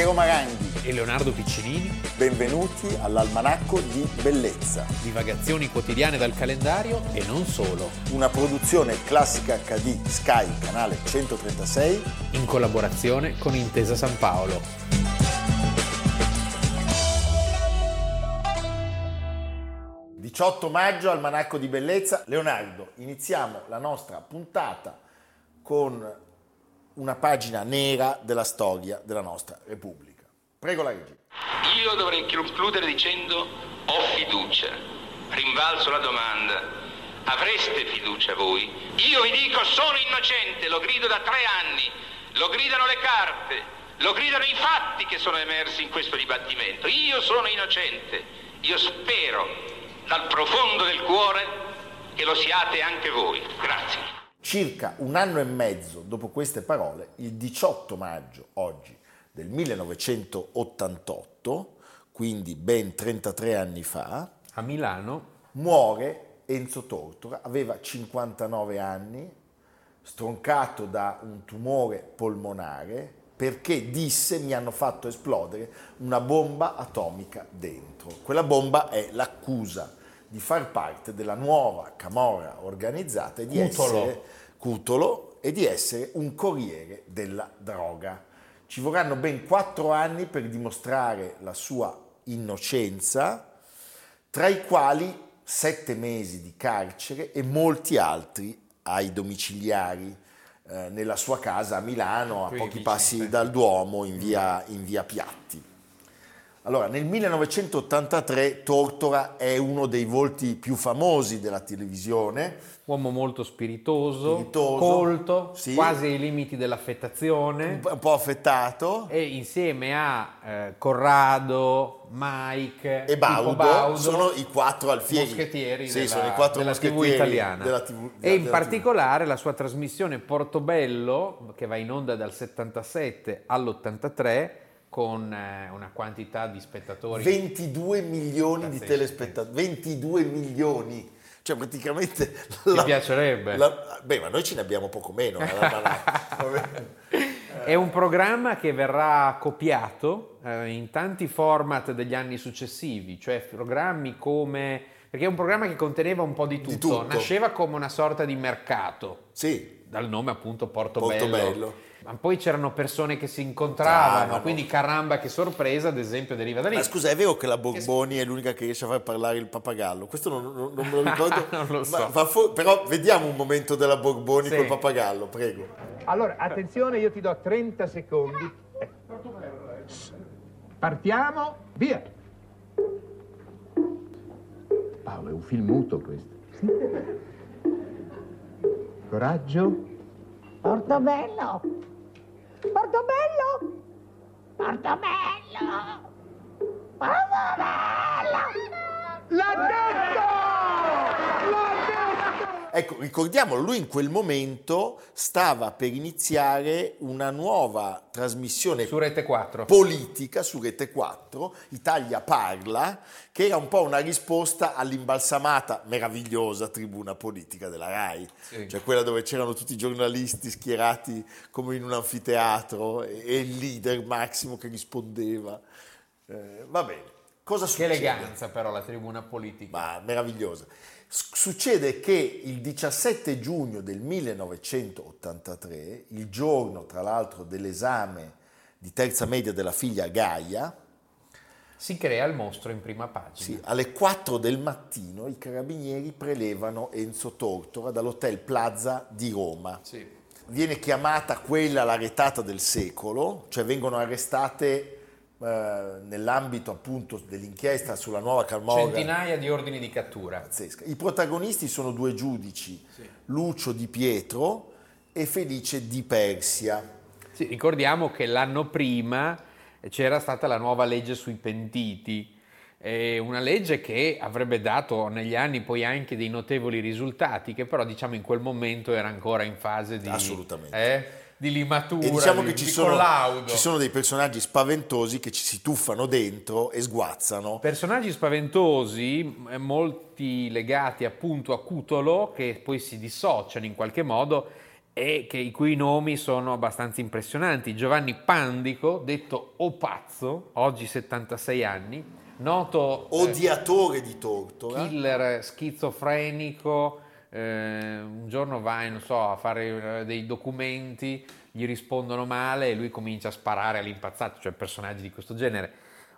Piero Maranghi e Leonardo Piccinini. Benvenuti all'Almanacco di Bellezza. Divagazioni quotidiane dal calendario e non solo. Una produzione classica HD Sky, canale 136. In collaborazione con Intesa San Paolo. ...18 maggio, Almanacco di Bellezza. Leonardo, iniziamo la nostra puntata con una pagina nera della storia della nostra Repubblica. Prego la regia. Io dovrei concludere dicendo ho fiducia. Rinvalso la domanda. Avreste fiducia voi? Io vi dico sono innocente, lo grido da tre anni, lo gridano le carte, lo gridano i fatti che sono emersi in questo dibattimento. Io sono innocente, io spero dal profondo del cuore che lo siate anche voi. Grazie. Circa un anno e mezzo dopo queste parole, il 18 maggio oggi del 1988, quindi ben 33 anni fa, a Milano muore Enzo Tortora, aveva 59 anni, stroncato da un tumore polmonare perché disse mi hanno fatto esplodere una bomba atomica dentro. Quella bomba è l'accusa di far parte della nuova camorra organizzata e di Cutolo. essere Cutolo e di essere un corriere della droga. Ci vorranno ben quattro anni per dimostrare la sua innocenza, tra i quali sette mesi di carcere e molti altri ai domiciliari eh, nella sua casa a Milano, a pochi passi dal Duomo, in via, in via Piatti. Allora, nel 1983 Tortora è uno dei volti più famosi della televisione, Uomo molto spiritoso, Spiritoso, colto, sì. quasi ai limiti dell'affettazione. un po', affettato, E insieme a eh, Corrado, Mike e Baudo, Baudo, sono i quattro alfieri. moschettieri Sì, della, sono i quattro della TV italiana. della TV e in della TV. particolare la sua trasmissione Portobello, che va in onda dal 77 all'83, con eh, una quantità di spettatori 22 milioni di telespettatori, 22 milioni. Cioè praticamente... Ti piacerebbe? la- beh, ma noi ce ne abbiamo poco meno. eh. È un programma che verrà copiato eh, in tanti format degli anni successivi, cioè programmi come... perché è un programma che conteneva un po' di tutto, Di tutto. nasceva come una sorta di mercato, sì, dal nome appunto Portobello. Portobello. Ma poi c'erano persone che si incontravano, Incontravano. quindi caramba che sorpresa, ad esempio, deriva da lì. ma scusa, è vero che la Borboni è l'unica che riesce a far parlare il pappagallo? Questo non, non- non me lo ricordo. Non lo so. Ma- ma fo- però vediamo un momento della Borboni Sì. col pappagallo, prego. Allora, attenzione, io ti do 30 secondi. Eh. Partiamo, via. Paolo, è un film muto questo. Coraggio. Portobello! Portobello! Portobello! Portobello! Ecco, ricordiamolo, lui in quel momento stava per iniziare una nuova trasmissione Su Rete 4. politica su Rete 4, Italia Parla, che era un po' una risposta all'imbalsamata, meravigliosa tribuna politica della RAI, Sì. cioè quella dove c'erano tutti i giornalisti schierati come in un anfiteatro e, il leader Massimo che rispondeva. Eh, va bene, cosa Che succede? eleganza però la tribuna politica. ma meravigliosa. Succede che il 17 giugno del 1983, il giorno tra l'altro dell'esame di terza media della figlia Gaia, Si crea il mostro in prima pagina. sì, alle 4 del mattino i carabinieri prelevano Enzo Tortora dall'hotel Plaza di Roma. Sì. Viene chiamata quella la retata del secolo, cioè vengono arrestate eh, nell'ambito appunto dell'inchiesta sulla nuova Camorra. Centinaia di ordini di cattura. pazzesca. I protagonisti sono due giudici, Lucio Di Pietro e Felice Di Persia. Sì, ricordiamo che l'anno prima c'era stata la nuova legge sui pentiti, eh, una legge che avrebbe dato negli anni poi anche dei notevoli risultati, che però diciamo in quel momento era ancora in fase di, Assolutamente. eh, di limatura, E diciamo di, che ci di sono, collaudo. ci sono dei personaggi spaventosi che ci si tuffano dentro e sguazzano. Personaggi spaventosi, eh, molti legati appunto a Cutolo, che poi si dissociano in qualche modo e che, i cui nomi sono abbastanza impressionanti. Giovanni Pandico, detto O Pazzo, oggi 76 anni, noto eh, Odiatore di Tortora. killer schizofrenico, eh, un giorno vai, non so, a fare eh, dei documenti, gli rispondono male e lui comincia a sparare all'impazzato, cioè personaggi di questo genere.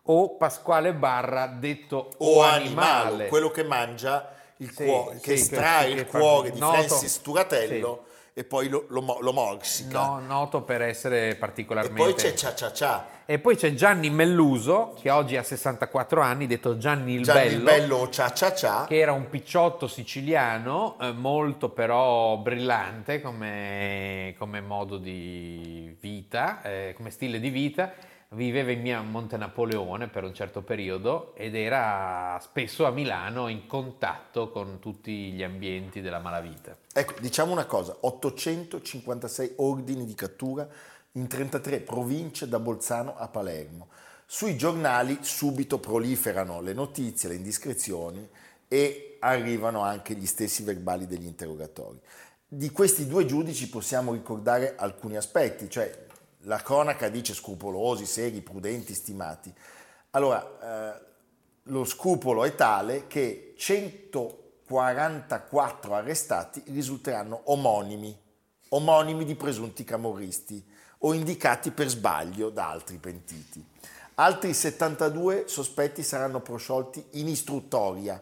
O Pasquale Barra, detto o O Animale. quello che mangia il Sì, cuore, che sì, estrae che- il che fa- cuore di noto- Francis Turatello e poi lo, lo, lo morsica. No, noto per essere e particolarmente... poi c'è Cia Cia Cia, E poi c'è Gianni Melluso, che oggi ha 64 anni, detto Gianni il Gianni Bello, il Bello o Cia Cia Cia. che era un picciotto siciliano, eh, molto però brillante come, come modo di vita, eh, come stile di vita. Viveva in Monte Napoleone per un certo periodo ed era spesso a Milano in contatto con tutti gli ambienti della malavita. Ecco, diciamo una cosa, 856 ordini di cattura in 33 province da Bolzano a Palermo. Sui giornali subito proliferano le notizie, le indiscrezioni e arrivano anche gli stessi verbali degli interrogatori. Di questi due giudici possiamo ricordare alcuni aspetti, cioè la cronaca dice scrupolosi, seri, prudenti, stimati. Allora, eh, lo scrupolo è tale che 144 arrestati risulteranno omonimi, omonimi di presunti camorristi o indicati per sbaglio da altri pentiti. Altri 72 sospetti saranno prosciolti in istruttoria.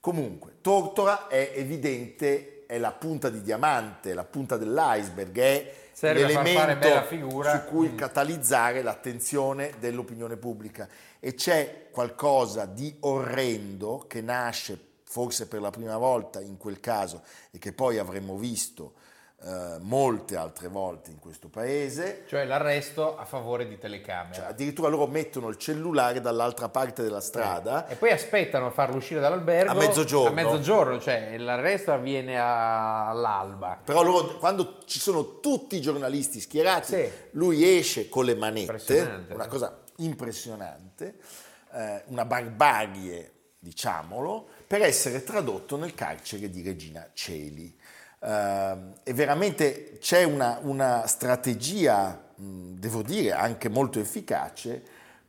Comunque, Tortora è evidente, è la punta di diamante, la punta dell'iceberg, è Serve l'elemento su cui Mm. catalizzare l'attenzione dell'opinione pubblica e c'è qualcosa di orrendo che nasce forse per la prima volta in quel caso e che poi avremmo visto eh, molte altre volte in questo paese. Cioè l'arresto a favore di telecamera. Cioè, addirittura loro mettono il cellulare dall'altra parte della strada E poi aspettano a farlo uscire dall'albergo A mezzogiorno. A mezzogiorno, cioè l'arresto avviene a- all'alba. Però loro, quando ci sono tutti i giornalisti schierati, Sì. lui esce con le manette, una no? cosa impressionante, eh, una barbarie, diciamolo, per essere tradotto nel carcere di Regina Celi. Eh, e veramente c'è una, una strategia, devo dire, anche molto efficace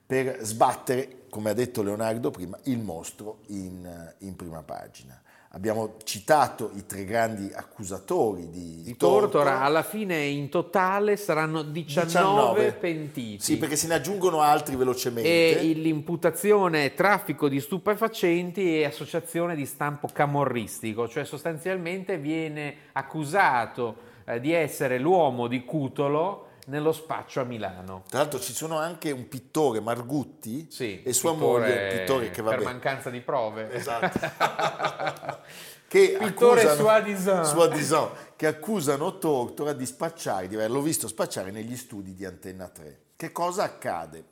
per sbattere, come ha detto Leonardo prima, il mostro in, in prima pagina. Abbiamo citato i tre grandi accusatori di, Di Tortora alla fine in totale saranno 19, pentiti. Sì, perché se ne aggiungono altri velocemente. E l'imputazione traffico di stupefacenti e associazione di stampo camorristico, cioè sostanzialmente viene accusato eh, di essere l'uomo di Cutolo nello spaccio a Milano. Tra l'altro ci sono anche un pittore, Margutti, Sì, e sua pittore- moglie, pittore che va per bene. mancanza di prove. Esatto. che Pittore accusano, soi-disant, che accusano Tortora di spacciare, di averlo visto spacciare negli studi di Antenna 3. Che cosa accade?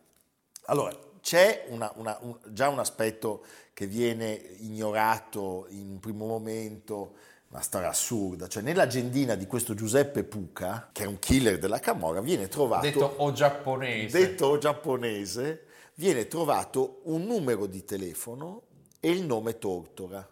Allora, c'è una- una- un- già un aspetto che viene ignorato in un primo momento, una storia assurda, cioè nell'agendina di questo Giuseppe Puca, che è un killer della Camorra, viene trovato Detto o giapponese. detto giapponese, viene trovato un numero di telefono e il nome Tortora.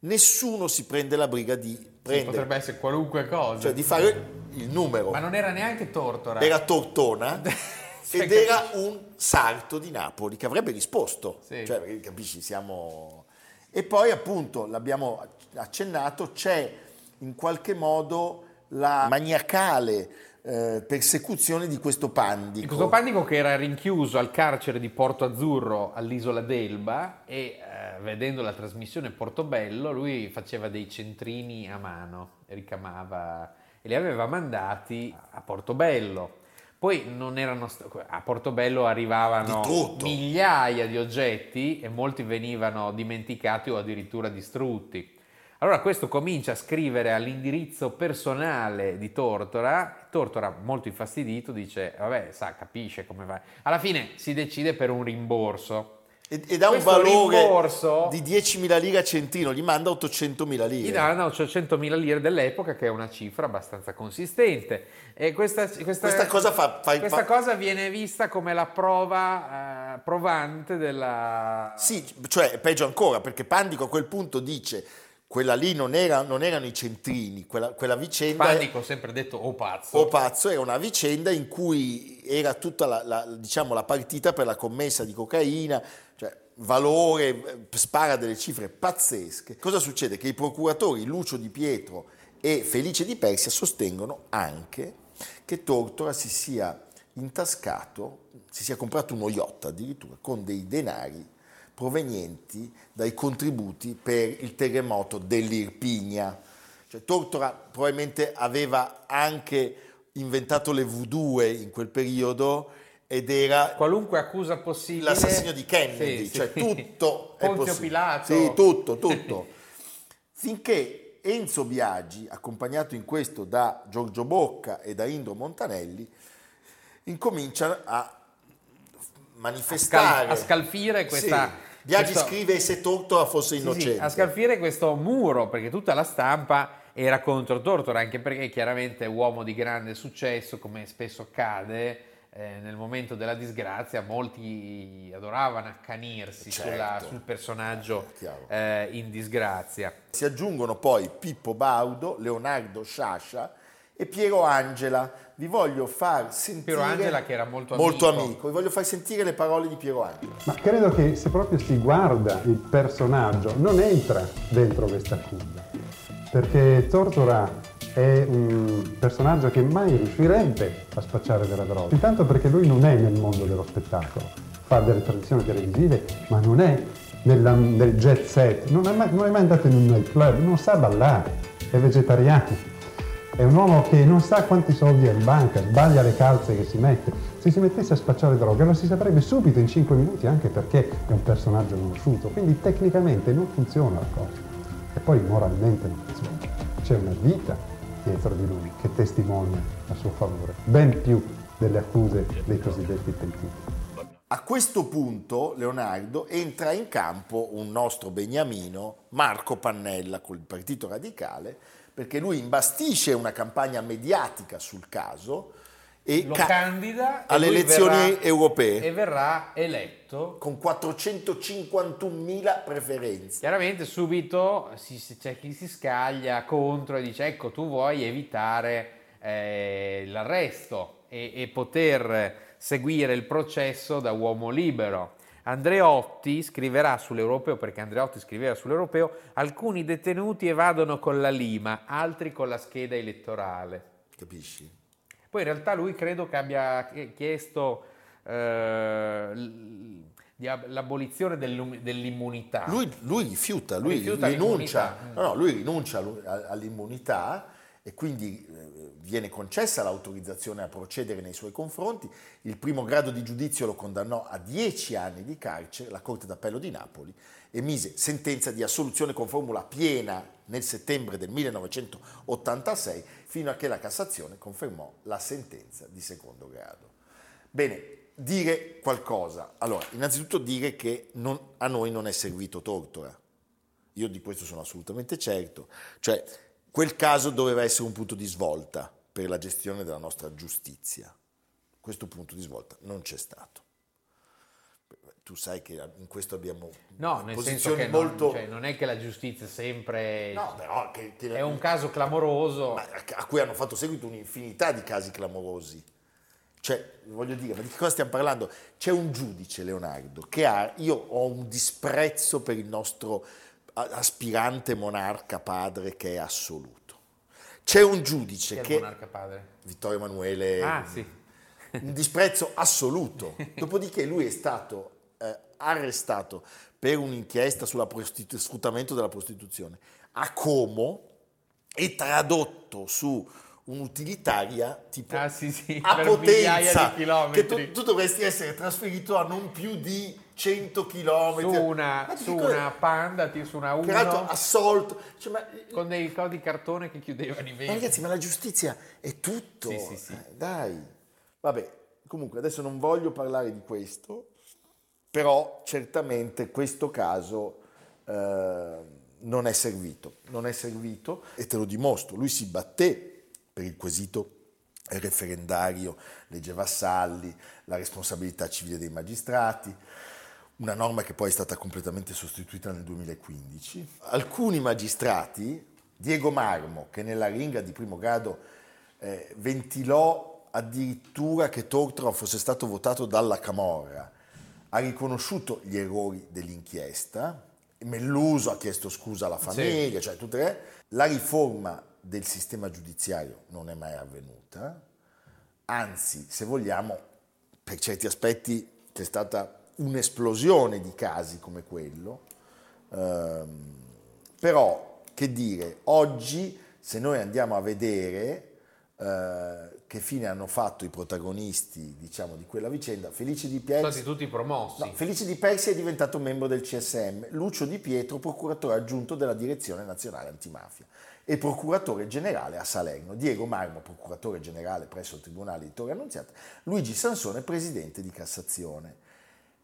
Nessuno si prende la briga di Sì, prendere, potrebbe essere qualunque cosa. cioè di fare il numero. Ma non era neanche Tortora. Era Tortona Sì, ed era un sarto di Napoli che avrebbe risposto. Sì. Cioè, capisci, siamo... E poi appunto, l'abbiamo accennato, c'è in qualche modo la maniacale eh, persecuzione di questo Pandico. Di questo Pandico che era rinchiuso al carcere di Porto Azzurro all'isola d'Elba e eh, vedendo la trasmissione Portobello lui faceva dei centrini a mano, ricamava e li aveva mandati a Portobello. Poi non erano st- a Portobello arrivavano Di migliaia di oggetti e molti venivano dimenticati o addirittura distrutti. Allora questo comincia a scrivere all'indirizzo personale di Tortora, Tortora molto infastidito dice, vabbè, sa, capisce come va. Alla fine si decide per un rimborso. E, dà un valore rimborso- di 10.000 lire a centino, gli manda 800.000 lire. Gli danno 800.000 lire dell'epoca, che è una cifra abbastanza consistente. E questa, questa- Questa cosa fa- fa- questa fa- cosa viene vista come la prova eh, provante della... Sì, cioè peggio ancora, perché Pandico a quel punto dice quella lì non, era- non erano i centrini, quella, quella vicenda... Panico, ho sempre detto oh pazzo. O pazzo era una vicenda in cui era tutta la, la- diciamo, la partita per la commessa di cocaina, cioè valore, spara delle cifre pazzesche. Cosa succede? Che i procuratori Lucio Di Pietro e Felice Di Persia sostengono anche che Tortora si sia intascato, si sia comprato uno yacht addirittura con dei denari provenienti dai contributi per il terremoto dell'Irpinia. Cioè, Tortora probabilmente aveva anche inventato le V2 in quel periodo ed era Qualunque accusa possibile. l'assassinio di Kennedy, Sì, sì. cioè tutto è Ponzio possibile. Pilato. Sì, tutto, tutto. Finché Enzo Biagi, accompagnato in questo da Giorgio Bocca e da Indro Montanelli, incomincia a manifestare a scalfire questa- Sì. Biagi questo- scrive se Tortora fosse Sì, sì, innocente. a scalfire questo muro, perché tutta la stampa era contro Tortora, anche perché chiaramente è uomo di grande successo, come spesso accade. eh, nel momento della disgrazia molti adoravano accanirsi Certo. sulla- sul personaggio Chiaro. eh, in disgrazia. Si aggiungono poi Pippo Baudo, Leonardo Sciascia e Piero Angela. Vi voglio far sentire... Piero Angela che era molto Molto amico. amico. Vi voglio far sentire le parole di Piero Angela. Ma credo che se proprio si guarda il personaggio non entra dentro questa accusa, perché Tortora è un personaggio che mai riuscirebbe a spacciare della droga, intanto perché lui non è nel mondo dello spettacolo, fa delle tradizioni televisive, ma non è nella- nel jet set, non è, mai, non è mai andato in un nightclub, non sa ballare, è vegetariano. È un uomo che non sa quanti soldi ha in banca, sbaglia le calze che si mette. Se si mettesse a spacciare droga lo si saprebbe subito in 5 minuti anche perché è un personaggio conosciuto. Quindi tecnicamente non funziona la cosa. E poi moralmente non funziona. C'è una vita dietro di lui che testimonia a suo favore, ben più delle accuse dei cosiddetti pentiti. A questo punto, Leonardo, entra in campo un nostro beniamino, Marco Pannella, col Partito Radicale, perché lui imbastisce una campagna mediatica sul caso e Lo ca- candida alle elezioni verrà- europee e verrà eletto con 451.000 preferenze. Chiaramente subito si- c'è chi si scaglia contro e dice ecco tu vuoi evitare eh, l'arresto e, e poter seguire il processo da uomo libero. Andreotti scriverà sull'Europeo, perché Andreotti scriveva sull'Europeo, alcuni detenuti evadono con la lima, altri con la scheda elettorale. Capisci? Poi in realtà lui credo che abbia chiesto eh, l'abolizione dell'immunità. Lui, lui rifiuta, lui Rifiuta rinuncia, no, no, lui rinuncia all'immunità e quindi eh, viene concessa l'autorizzazione a procedere nei suoi confronti. Il primo grado di giudizio lo condannò a 10 anni di carcere, la Corte d'Appello di Napoli emise sentenza di assoluzione con formula piena nel settembre del 1986 fino a che la Cassazione confermò la sentenza di secondo grado. Bene, dire qualcosa. Allora, innanzitutto dire che non- a noi non è servito Tortora. Io di questo sono assolutamente certo. Cioè, quel caso doveva essere un punto di svolta per la gestione della nostra giustizia. Questo punto di svolta non c'è stato. Tu sai che in questo abbiamo No, nel senso che non, molto... cioè, non è che la giustizia sempre... No, però che, che- È un caso clamoroso. ma a cui hanno fatto seguito un'infinità di casi clamorosi. Cioè, voglio dire, ma di che cosa stiamo parlando? C'è un giudice, Leonardo, che ha, io ho un disprezzo per il nostro aspirante monarca padre che è assoluto. C'è un giudice che... monarca padre? Vittorio Emanuele... Ah, sì. un disprezzo assoluto. Dopodiché lui è stato eh, arrestato per un'inchiesta sul sfruttamento della prostituzione a Como e tradotto su un'utilitaria tipo Ah, sì, sì, a potenza di chilometri. che tu, tu dovresti essere trasferito a non più di 100 chilometri. Su una, Ma su una Panda, su una peraltro 1, assolto. Cioè, ma, con dei codi cartone che chiudevano i ma vetri. ragazzi ma la giustizia è tutto. Sì, sì. Eh, dai. Vabbè comunque adesso non voglio parlare di questo però certamente questo caso eh, non è servito, non è servito e te lo dimostro, lui si batté per il quesito referendario, legge Vassalli, la responsabilità civile dei magistrati, una norma che poi è stata completamente sostituita nel 2015. Alcuni magistrati, Diego Marmo, che nella ringa di primo grado eh, ventilò addirittura che Tortora fosse stato votato dalla Camorra, ha riconosciuto gli errori dell'inchiesta, Melluso ha chiesto scusa alla famiglia, cioè tutte le... La riforma del sistema giudiziario non è mai avvenuta, anzi, se vogliamo, per certi aspetti c'è stata un'esplosione di casi come quello, Ehm, però che dire, oggi se noi andiamo a vedere eh, che fine hanno fatto i protagonisti diciamo, di quella vicenda, Felice Di Sono Persi, stati tutti promossi. no, Felice Di Persi è diventato membro del CSM, Lucio Di Pietro procuratore aggiunto della Direzione Nazionale Antimafia e procuratore generale a Salerno, Diego Marmo procuratore generale presso il Tribunale di Torre Annunziata, Luigi Sansone presidente di Cassazione.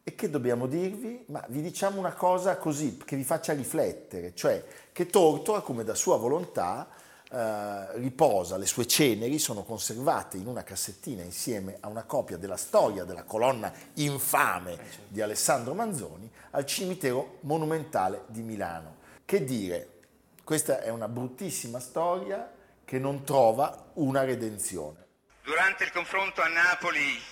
E che dobbiamo dirvi? Ma vi diciamo una cosa così che vi faccia riflettere, cioè che Tortora, come da sua volontà, eh, riposa, le sue ceneri sono conservate in una cassettina insieme a una copia della storia della colonna infame di Alessandro Manzoni al cimitero monumentale di Milano. Che dire, questa è una bruttissima storia che non trova una redenzione. Durante il confronto a Napoli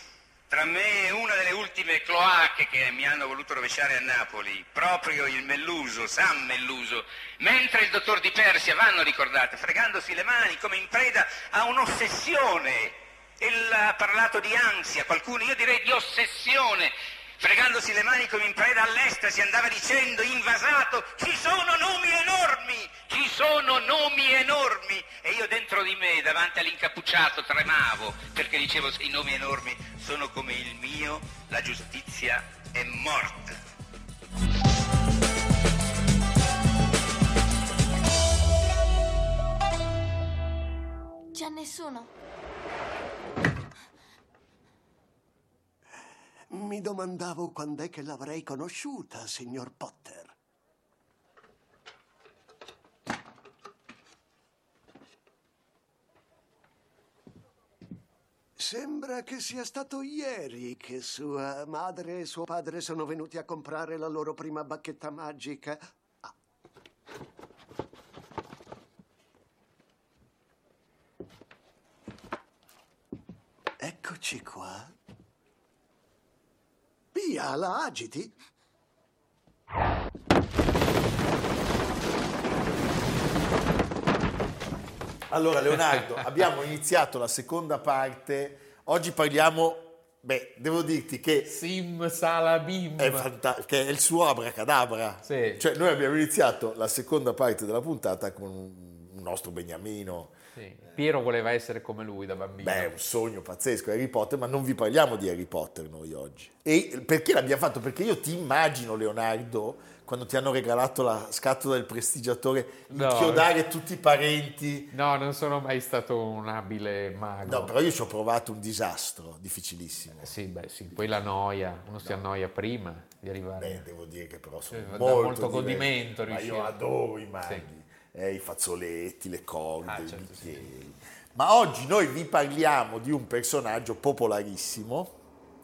tra me e una delle ultime cloache che mi hanno voluto rovesciare a Napoli, proprio il Melluso, San Melluso, mentre il dottor Di Persia, vanno ricordate, fregandosi le mani come in preda a un'ossessione. Ella ha parlato di ansia, qualcuno, io direi di ossessione, fregandosi le mani come in preda all'estasi, andava dicendo invasato, ci sono nomi enormi, ci sono nomi enormi. E io dentro di me, davanti all'incappucciato, tremavo, perché dicevo i nomi enormi sono come il mio, la giustizia è morta. C'è nessuno? Mi domandavo quando è che l'avrei conosciuta, signor Potter. Sembra che sia stato ieri che sua madre e suo padre sono venuti a comprare la loro prima bacchetta magica. Ah. Eccoci qua. Via, la agiti? Allora Leonardo, abbiamo iniziato la seconda parte, oggi parliamo, beh, devo dirti che Sim Salabim. è, fanta- che è il suo abracadabra. Sì. Cioè noi abbiamo iniziato la seconda parte della puntata con un nostro beniamino, Sì. Piero voleva essere come lui da bambino. beh, un sogno pazzesco, Harry Potter, ma non vi parliamo di Harry Potter noi oggi. E perché l'abbiamo fatto? Perché io ti immagino, Leonardo, quando ti hanno regalato la scatola del prestigiatore, No. inchiodare tutti i parenti. No, non sono mai stato un abile mago. No, però io ci ho provato un disastro, difficilissimo. Sì, beh, sì, poi la noia, uno si annoia prima di arrivare. Beh, devo dire che però sono Sì, dà molto, molto godimento Ma io adoro i maghi, eh, i fazzoletti, le corde, Ah, i certo, sì. bicchieri. Ma oggi noi vi parliamo di un personaggio popolarissimo,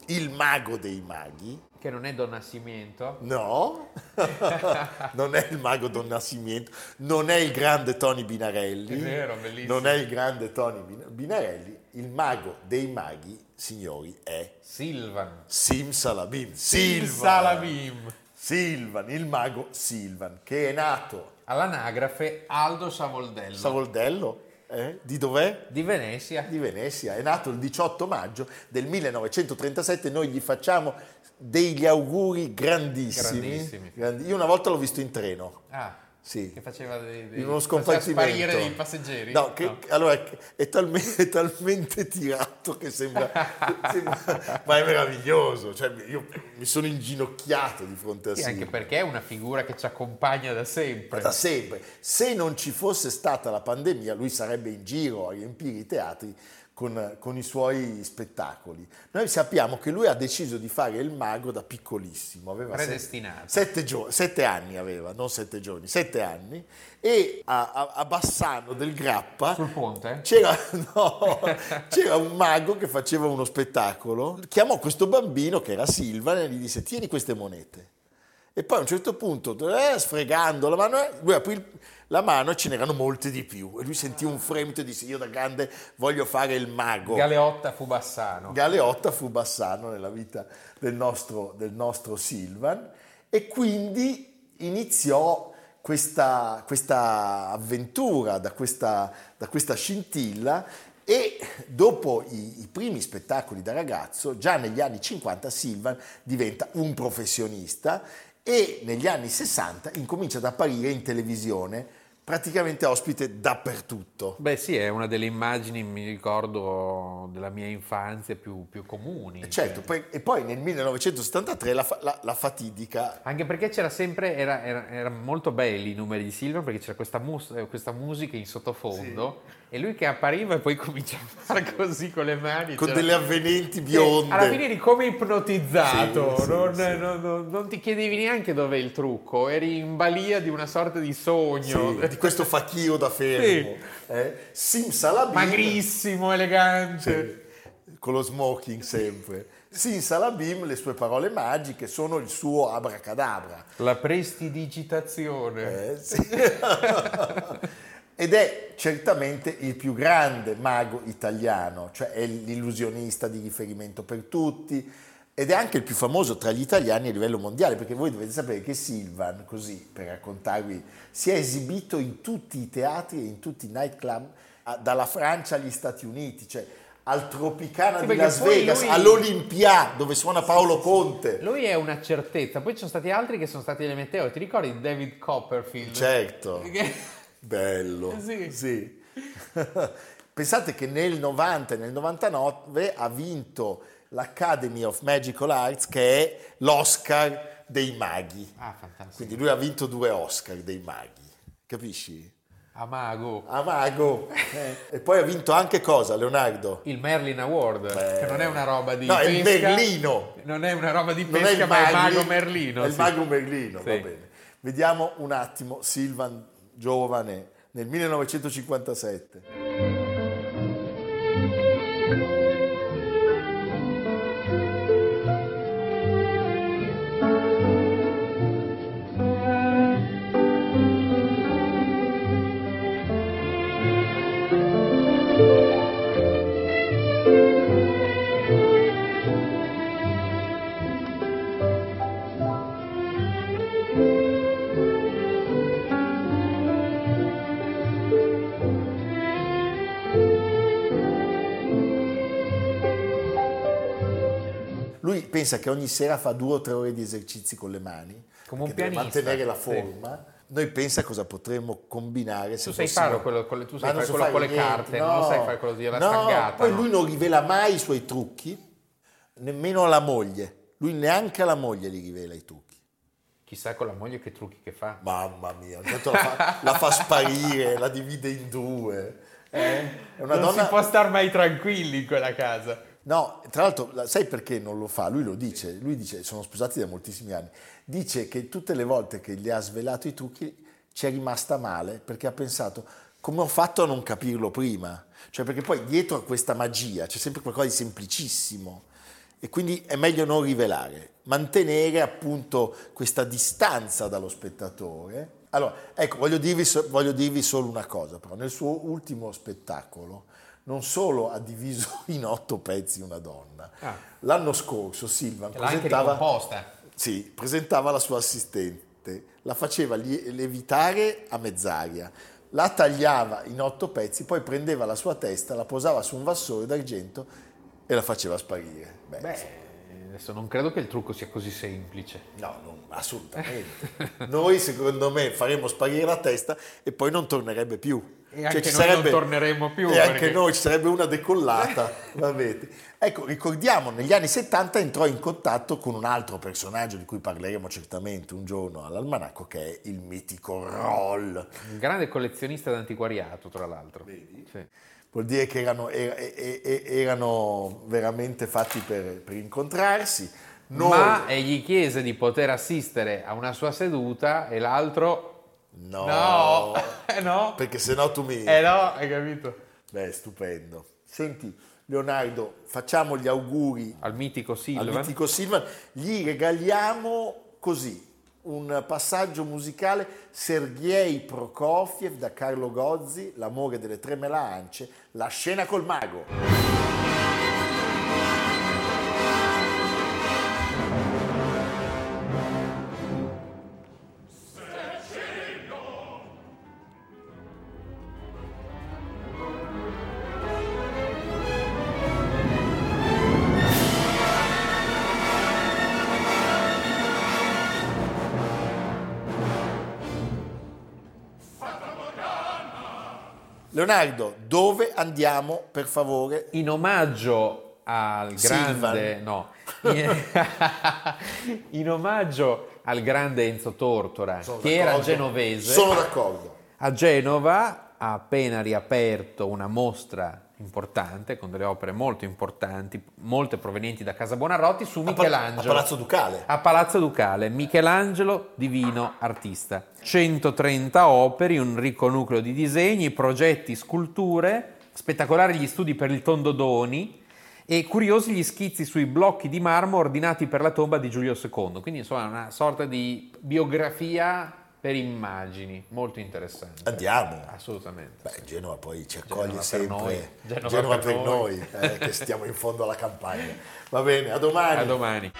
il mago dei maghi. Che non è Don Nascimento. No, non è il mago Don Nascimento, non è il grande Tony Binarelli. È vero, bellissimo. Non è il grande Tony Bin- Binarelli. Il mago dei maghi, signori, è Silvan. Simsalabim. Sim Silvan. Silvan, il mago Silvan, che è nato All'anagrafe Aldo Savoldello. Savoldello, eh? di dov'è? di Venezia. Di Venezia, è nato il 18 maggio del 1937, noi gli facciamo degli auguri grandissimi. Grandissimi. Grandi- Io una volta l'ho visto in treno, Ah, sì. che faceva dei, dei in uno scompartimento. sparire dei passeggeri. No, che, allora è, talme- è talmente tirato che sembra, sembra- ma è meraviglioso. Cioè, io mi sono inginocchiato di fronte a Sì, anche Silvan. perché è una figura che ci accompagna da sempre. da sempre. Se non ci fosse stata la pandemia, lui sarebbe in giro a riempire i teatri con, con i suoi spettacoli. Noi sappiamo che lui ha deciso di fare il mago da piccolissimo, aveva sette, Predestinato. sette, gio- sette anni aveva, non sette giorni, sette anni, e a, a- a Bassano del Grappa Sul ponte? c'era, no, c'era un mago che faceva uno spettacolo, chiamò questo bambino che era Silvan e gli disse tieni queste monete. E poi a un certo punto, eh, sfregando la mano, eh, lui aprì il- la mano e ce n'erano molte di più. E lui sentì un fremito e disse io da grande voglio fare il mago. Galeotta fu Bassano. Galeotta fu Bassano nella vita del nostro, del nostro Silvan e quindi iniziò questa, questa avventura da questa, da questa scintilla e dopo i, i primi spettacoli da ragazzo, già negli anni 50 Silvan diventa un professionista e negli anni 60 incomincia ad apparire in televisione praticamente ospite dappertutto. Beh sì, è una delle immagini, mi ricordo, della mia infanzia più, più comuni. Certo, poi- e poi nel 1973 la, la- la fatidica Anche perché c'era sempre, era, era- erano molto belli i numeri di Silver perché c'era questa, mus- eh, questa musica in sottofondo e lui che appariva e poi cominciava a fare così con le mani. con c'era- delle avvenenti Sì, bionde. alla fine eri come ipnotizzato, Sì, sì, non, sì. non- non- non ti chiedevi neanche dov'è il trucco, eri in balia di una sorta di sogno. Sì, di questo facchio da fermo. Eh? Simsalabim, Magrissimo, elegante. sì, con lo smoking sempre. Simsalabim, le sue parole magiche sono il suo abracadabra. La prestidigitazione. Eh, sì. Ed è certamente il più grande mago italiano, cioè è l'illusionista di riferimento per tutti ed è anche il più famoso tra gli italiani a livello mondiale, perché voi dovete sapere che Silvan, così per raccontarvi, si è esibito in tutti i teatri e in tutti i nightclub, dalla Francia agli Stati Uniti, cioè al Tropicana Sì, di Las Vegas, lui- all'Olympia, dove suona Paolo Conte. Lui è una certezza, poi ci sono stati altri che sono stati elementari. Ti ricordi David Copperfield? Certo. Bello. Sì. sì. Pensate che nel 90 e nel 99 ha vinto l'Academy of Magical Arts che è l'Oscar dei maghi. Ah, fantastico. Quindi lui ha vinto due Oscar dei maghi. Capisci? A mago. A mago. Eh. E poi ha vinto anche cosa, Leonardo? Il Merlin Award, Beh. che non è una roba di No, è il pesca. Merlino. Non è una roba di è pesca, il ma è il mago Merlino. È il sì. mago Merlino, va Sì. bene. Vediamo un attimo Silvan giovane nel 1957. Pensa che ogni sera fa due o tre ore di esercizi con le mani, Come un pianista, mantenere la sì. forma. Noi pensa cosa potremmo combinare se Tu sai fossimo- farlo quello con le- tu sai fare so quello con le niente, carte, non sai fare quello di la no, stangata, Poi no? lui non rivela mai i suoi trucchi, nemmeno alla moglie. Lui neanche alla moglie li rivela i trucchi. Chissà con la moglie che trucchi che fa. Mamma mia, intanto la fa, la fa sparire, la divide in due. Eh? È una non donna... si può star mai tranquilli in quella casa. No, tra l'altro, la- sai perché non lo fa? Lui lo dice, lui dice, sono sposati da moltissimi anni, dice che tutte le volte che gli ha svelato i trucchi ci è rimasta male perché ha pensato come ho fatto a non capirlo prima? Cioè perché poi dietro a questa magia c'è sempre qualcosa di semplicissimo e quindi è meglio non rivelare, mantenere appunto questa distanza dallo spettatore. Allora, ecco, voglio dirvi, voglio dirvi solo una cosa, però nel suo ultimo spettacolo non solo ha diviso in otto pezzi una donna, Ah. l'anno scorso Silvan presentava, sì, presentava la sua assistente, la faceva lie- levitare a mezz'aria, la tagliava in otto pezzi, poi prendeva la sua testa, la posava su un vassore d'argento e la faceva sparire. Beh, Beh, adesso non credo che il trucco sia così semplice. No, non- assolutamente. Noi secondo me faremo sparire la testa e poi non tornerebbe più. E anche noi non torneremo più, E anche perché- noi ci sarebbe una decollata. Ecco, ricordiamo, negli anni 70 entrò in contatto con un altro personaggio di cui parleremo certamente un giorno all'almanacco, che è il mitico Roll. Un grande collezionista d'antiquariato, tra l'altro. Sì. Vuol dire che erano, er- e- e- erano veramente fatti per, per incontrarsi. Noi, Ma e gli chiese di poter assistere a una sua seduta e l'altro... no, No, eh no, perché sennò tu mi... eh no, hai capito? Beh, stupendo. Senti, Leonardo, facciamo gli auguri Al mitico al Silva. mitico Silvan. Gli regaliamo così un passaggio musicale Sergei Prokofiev da Carlo Gozzi, L'amore delle tre melance, La scena col mago. Leonardo, dove andiamo per favore? In omaggio al grande... Silvan. No. In omaggio al grande Enzo Tortora, Sono che era d'accordo. genovese. Sono d'accordo. A Genova ha appena riaperto una mostra importante, con delle opere molto importanti, molte provenienti da Casa Buonarroti, su A, Pal- Michelangelo. a Palazzo Ducale. A Palazzo Ducale, Michelangelo Divino Artista. 130 opere, un ricco nucleo di disegni, progetti, sculture, spettacolari gli studi per il Tondodoni e curiosi gli schizzi sui blocchi di marmo ordinati per la tomba di Giulio II. Quindi insomma una sorta di biografia per immagini, molto interessante. Andiamo. Assolutamente. Beh, Genova poi ci accoglie Genova per sempre. noi. Genova Genova, per per noi. noi, eh, che stiamo in fondo alla campagna. Va bene, a domani. A domani.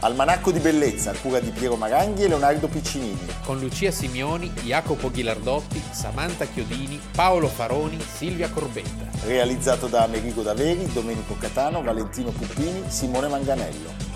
Almanacco di bellezza, cura di Piero Maranghi e Leonardo Piccinini. Con Lucia Simioni, Jacopo Ghilardotti, Samantha Chiodini, Paolo Faroni, Silvia Corbetta. Realizzato da Amerigo Daveri, Domenico Catano, Valentino Puppini, Simone Manganello.